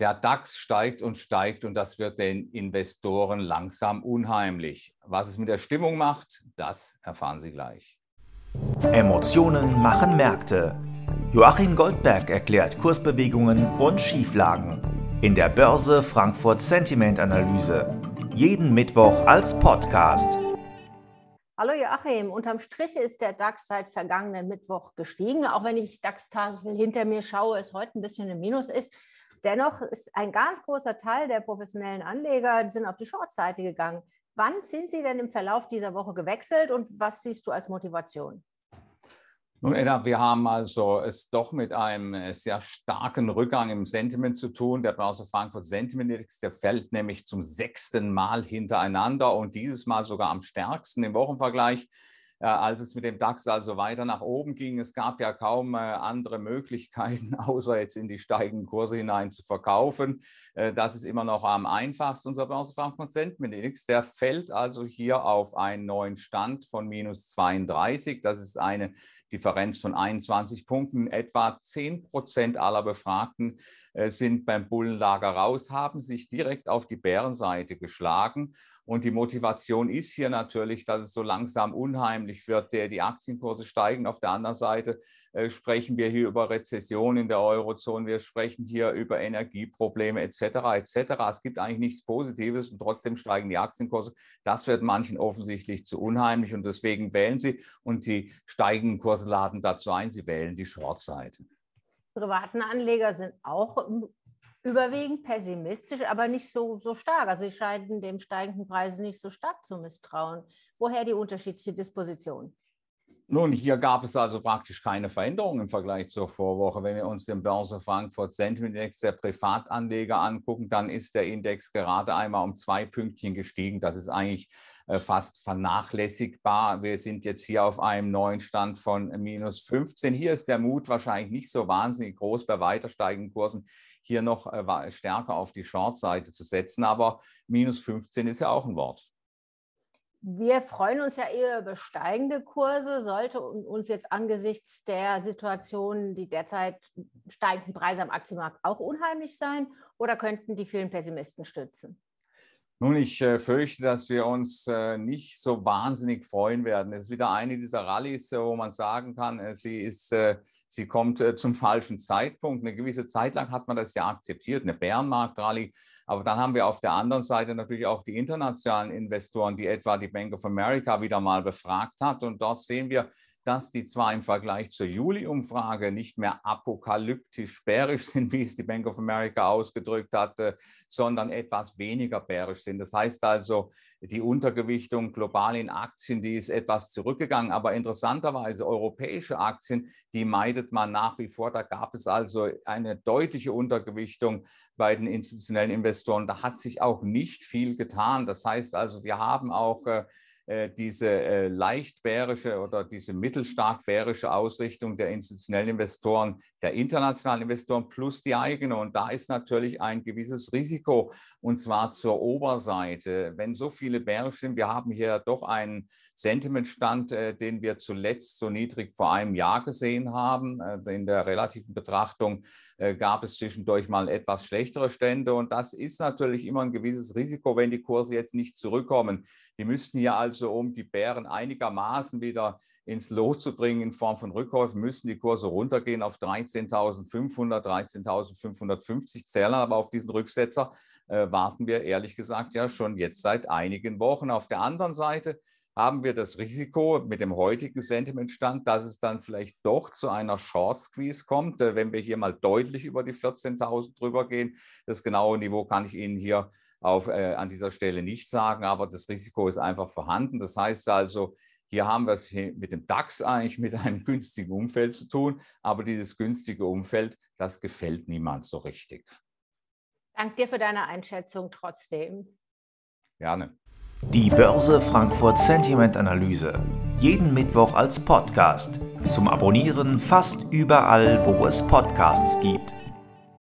Der DAX steigt und steigt und das wird den Investoren langsam unheimlich. Was es mit der Stimmung macht, das erfahren Sie gleich. Emotionen machen Märkte. Joachim Goldberg erklärt Kursbewegungen und Schieflagen in der Börse Frankfurt Sentiment Analyse. Jeden Mittwoch als Podcast. Hallo Joachim, unterm Strich ist der DAX seit vergangenen Mittwoch gestiegen, auch wenn ich DAX-Tafel hinter mir schaue, es heute ein bisschen im Minus ist. Dennoch ist ein ganz großer Teil der professionellen Anleger sind auf die Short-Seite gegangen. Wann sind Sie denn im Verlauf dieser Woche gewechselt und was siehst du als Motivation? Nun, Edda, wir haben also es doch mit einem äh, sehr starken Rückgang im Sentiment zu tun. Der Börse Frankfurt Sentiment Index, der fällt nämlich zum sechsten Mal hintereinander und dieses Mal sogar am stärksten im Wochenvergleich. Äh, als es mit dem DAX also weiter nach oben ging. Es gab ja kaum äh, andere Möglichkeiten, außer jetzt in die steigenden Kurse hinein zu verkaufen. Äh, das ist immer noch am einfachsten. Unser Börsenfrankfurt Sentiment Index, der fällt also hier auf einen neuen Stand von minus 32. Das ist eine Differenz von 21 Punkten. Etwa 10 Prozent aller Befragten sind beim Bullenlager raus, haben sich direkt auf die Bärenseite geschlagen. Und die Motivation ist hier natürlich, dass es so langsam unheimlich wird. Die Aktienkurse steigen. Auf der anderen Seite äh, sprechen wir hier über Rezession in der Eurozone. Wir sprechen hier über Energieprobleme etc. etc. Es gibt eigentlich nichts Positives und trotzdem steigen die Aktienkurse. Das wird manchen offensichtlich zu unheimlich und deswegen wählen sie und die steigenden Kurse laden dazu ein. Sie wählen die Short-Seite. Privaten Anleger sind auch überwiegend pessimistisch, aber nicht so, so stark. Also sie scheinen dem steigenden Preis nicht so stark zu misstrauen. Woher die unterschiedliche Disposition? Nun, hier gab es also praktisch keine Veränderung im Vergleich zur Vorwoche. Wenn wir uns den Börse Frankfurt Sentiment Index der Privatanleger angucken, dann ist der Index gerade einmal um zwei Pünktchen gestiegen. Das ist eigentlich äh, fast vernachlässigbar. Wir sind jetzt hier auf einem neuen Stand von minus 15. Hier ist der Mut wahrscheinlich nicht so wahnsinnig groß bei weiter steigenden Kursen hier noch äh, stärker auf die Short-Seite zu setzen. Aber minus 15 ist ja auch ein Wort. Wir freuen uns ja eher über steigende Kurse. Sollte uns jetzt angesichts der Situation, die derzeit steigenden Preise am Aktienmarkt auch unheimlich sein oder könnten die vielen Pessimisten stützen? Nun, ich äh, fürchte, dass wir uns äh, nicht so wahnsinnig freuen werden. Es ist wieder eine dieser Rallyes, äh, wo man sagen kann, sie, ist, sie kommt zum falschen Zeitpunkt. Eine gewisse Zeit lang hat man das ja akzeptiert, eine Bärenmarkt-Rallye. Aber dann haben wir auf der anderen Seite natürlich auch die internationalen Investoren, die etwa die Bank of America wieder mal befragt hat. Und dort sehen wir, dass die zwar im Vergleich zur Juli-Umfrage nicht mehr apokalyptisch bärisch sind, wie es die Bank of America ausgedrückt hatte, sondern etwas weniger bärisch sind. Das heißt also, die Untergewichtung global in Aktien, die ist etwas zurückgegangen. Aber interessanterweise europäische Aktien, die meidet man nach wie vor. Da gab es also eine deutliche Untergewichtung bei den institutionellen Investoren. Da hat sich auch nicht viel getan. Das heißt also, wir haben auch äh, diese äh, leicht bärische oder diese mittelstark bärische Ausrichtung der institutionellen Investoren, der internationalen Investoren plus die eigene. Und da ist natürlich ein gewisses Risiko, und zwar zur Oberseite. Wenn so viele bärisch sind, wir haben hier doch einen Sentimentstand, äh, den wir zuletzt so niedrig vor einem Jahr gesehen haben. In der relativen Betrachtung gab es zwischendurch mal etwas schlechtere Stände. Und das ist natürlich immer ein gewisses Risiko, wenn die Kurse jetzt nicht zurückkommen. Die müssten ja also, um die Bären einigermaßen wieder ins Lot zu bringen in Form von Rückkäufen, müssen die Kurse runtergehen auf 13.500, 13.550 Zählen. Aber auf diesen Rücksetzer äh, warten wir ehrlich gesagt ja schon jetzt seit einigen Wochen. Auf der anderen Seite haben wir das Risiko mit dem heutigen Sentimentstand, dass es dann vielleicht doch zu einer Short Squeeze kommt, äh, wenn wir hier mal deutlich über die 14.000 drüber gehen. Das genaue Niveau kann ich Ihnen hier auf, äh, an dieser Stelle nicht sagen, aber das Risiko ist einfach vorhanden. Das heißt also, hier haben wir es mit dem DAX eigentlich mit einem günstigen Umfeld zu tun, aber dieses günstige Umfeld, das gefällt niemand so richtig. Danke dir für deine Einschätzung trotzdem. Gerne. Die Börse Frankfurt Sentiment Analyse. Jeden Mittwoch als Podcast. Zum Abonnieren fast überall, wo es Podcasts gibt.